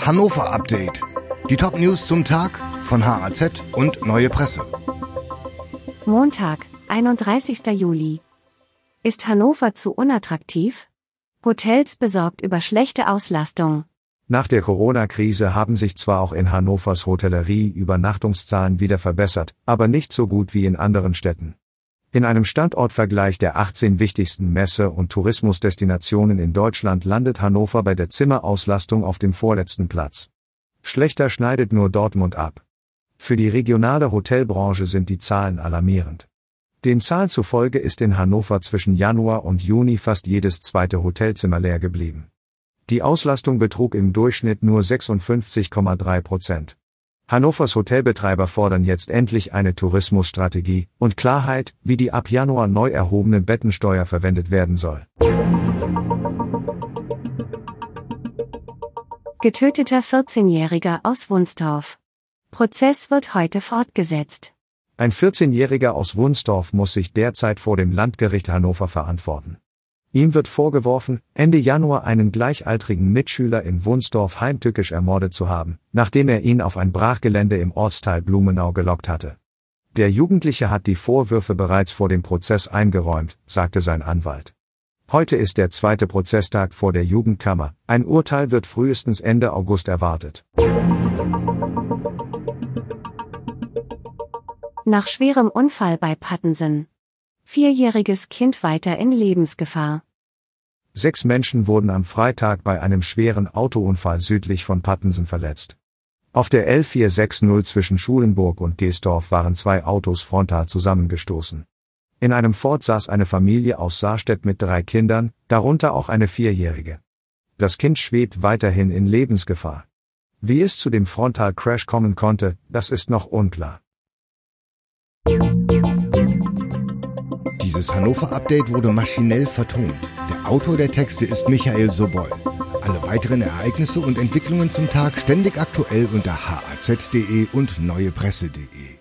Hannover Update. Die Top News zum Tag von HAZ und Neue Presse. Montag, 31. Juli. Ist Hannover zu unattraktiv? Hotels besorgt über schlechte Auslastung. Nach der Corona-Krise haben sich zwar auch in Hannovers Hotellerie Übernachtungszahlen wieder verbessert, aber nicht so gut wie in anderen Städten. In einem Standortvergleich der 18 wichtigsten Messe- und Tourismusdestinationen in Deutschland landet Hannover bei der Zimmerauslastung auf dem vorletzten Platz. Schlechter schneidet nur Dortmund ab. Für die regionale Hotelbranche sind die Zahlen alarmierend. Den Zahlen zufolge ist in Hannover zwischen Januar und Juni fast jedes zweite Hotelzimmer leer geblieben. Die Auslastung betrug im Durchschnitt nur 56,3 Prozent. Hannovers Hotelbetreiber fordern jetzt endlich eine Tourismusstrategie und Klarheit, wie die ab Januar neu erhobene Bettensteuer verwendet werden soll. Getöteter 14-Jähriger aus Wunstorf. Prozess wird heute fortgesetzt. Ein 14-Jähriger aus Wunstorf muss sich derzeit vor dem Landgericht Hannover verantworten. Ihm wird vorgeworfen, Ende Januar einen gleichaltrigen Mitschüler in Wunsdorf heimtückisch ermordet zu haben, nachdem er ihn auf ein Brachgelände im Ortsteil Blumenau gelockt hatte. Der Jugendliche hat die Vorwürfe bereits vor dem Prozess eingeräumt, sagte sein Anwalt. Heute ist der zweite Prozesstag vor der Jugendkammer, ein Urteil wird frühestens Ende August erwartet. Nach schwerem Unfall bei Pattensen. Vierjähriges Kind weiter in Lebensgefahr. Sechs Menschen wurden am Freitag bei einem schweren Autounfall südlich von Pattensen verletzt. Auf der L460 zwischen Schulenburg und Geesdorf waren zwei Autos frontal zusammengestoßen. In einem Ford saß eine Familie aus Saarstedt mit drei Kindern, darunter auch eine Vierjährige. Das Kind schwebt weiterhin in Lebensgefahr. Wie es zu dem Frontalcrash kommen konnte, das ist noch unklar. Dieses Hannover-Update wurde maschinell vertont. Der Autor der Texte ist Michael Sobol. Alle weiteren Ereignisse und Entwicklungen zum Tag ständig aktuell unter haz.de und neuepresse.de.